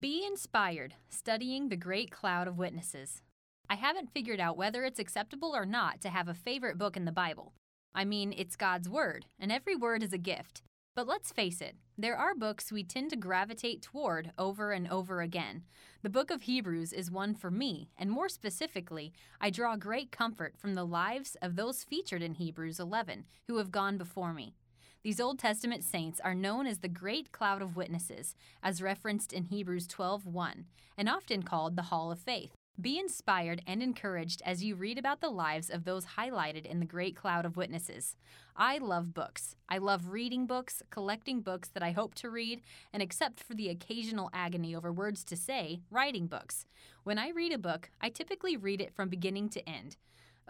Be inspired, studying the great cloud of witnesses. I haven't figured out whether it's acceptable or not to have a favorite book in the Bible. I mean, it's God's Word, and every word is a gift. But let's face it, there are books we tend to gravitate toward over and over again. The book of Hebrews is one for me, and more specifically, I draw great comfort from the lives of those featured in Hebrews 11 who have gone before me. These Old Testament saints are known as the great cloud of witnesses, as referenced in Hebrews 12:1, and often called the Hall of Faith. Be inspired and encouraged as you read about the lives of those highlighted in the great cloud of witnesses. I love books. I love reading books, collecting books that I hope to read, and except for the occasional agony over words to say, writing books. When I read a book, I typically read it from beginning to end.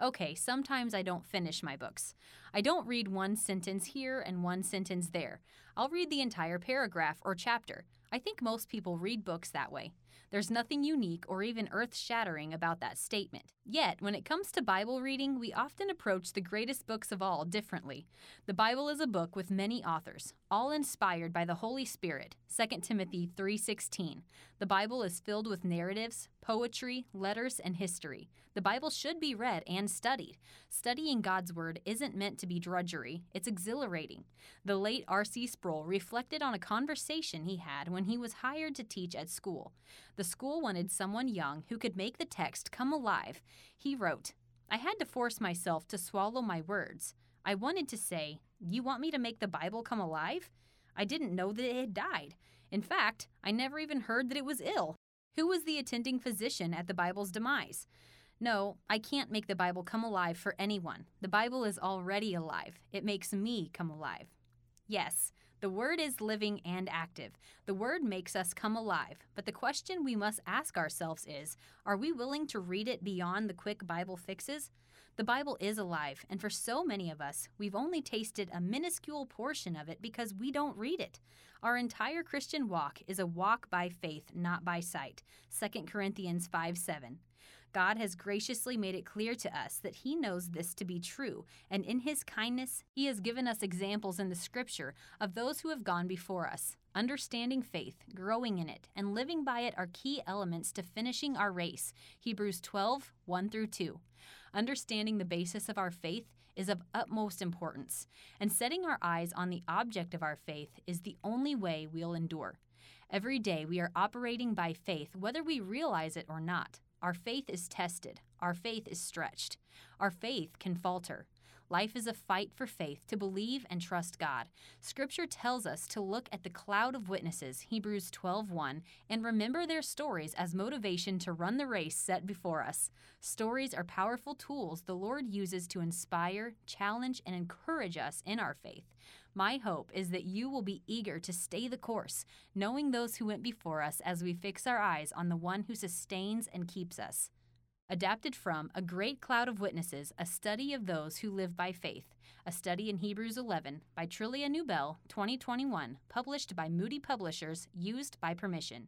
Okay, sometimes I don't finish my books. I don't read one sentence here and one sentence there. I'll read the entire paragraph or chapter. I think most people read books that way. There's nothing unique or even earth shattering about that statement. Yet, when it comes to Bible reading, we often approach the greatest books of all differently. The Bible is a book with many authors, all inspired by the Holy Spirit. 2 Timothy 3:16. The Bible is filled with narratives, poetry, letters, and history. The Bible should be read and studied. Studying God's word isn't meant to be drudgery, it's exhilarating. The late R.C. Sproul reflected on a conversation he had when he was hired to teach at school. The school wanted someone young who could make the text come alive. He wrote, I had to force myself to swallow my words. I wanted to say, You want me to make the Bible come alive? I didn't know that it had died. In fact, I never even heard that it was ill. Who was the attending physician at the Bible's demise? No, I can't make the Bible come alive for anyone. The Bible is already alive. It makes me come alive. Yes, the Word is living and active. The Word makes us come alive. But the question we must ask ourselves is are we willing to read it beyond the quick Bible fixes? The Bible is alive, and for so many of us, we've only tasted a minuscule portion of it because we don't read it. Our entire Christian walk is a walk by faith, not by sight. 2 Corinthians 5 7. God has graciously made it clear to us that He knows this to be true, and in His kindness, He has given us examples in the Scripture of those who have gone before us. Understanding faith, growing in it, and living by it are key elements to finishing our race. Hebrews 12, 1 through 2. Understanding the basis of our faith is of utmost importance, and setting our eyes on the object of our faith is the only way we'll endure. Every day we are operating by faith, whether we realize it or not. Our faith is tested. Our faith is stretched. Our faith can falter. Life is a fight for faith to believe and trust God. Scripture tells us to look at the cloud of witnesses, Hebrews 12:1, and remember their stories as motivation to run the race set before us. Stories are powerful tools the Lord uses to inspire, challenge, and encourage us in our faith. My hope is that you will be eager to stay the course, knowing those who went before us as we fix our eyes on the one who sustains and keeps us. Adapted from A Great Cloud of Witnesses, a study of those who live by faith, a study in Hebrews 11 by Trillia Newbell, 2021, published by Moody Publishers, used by permission.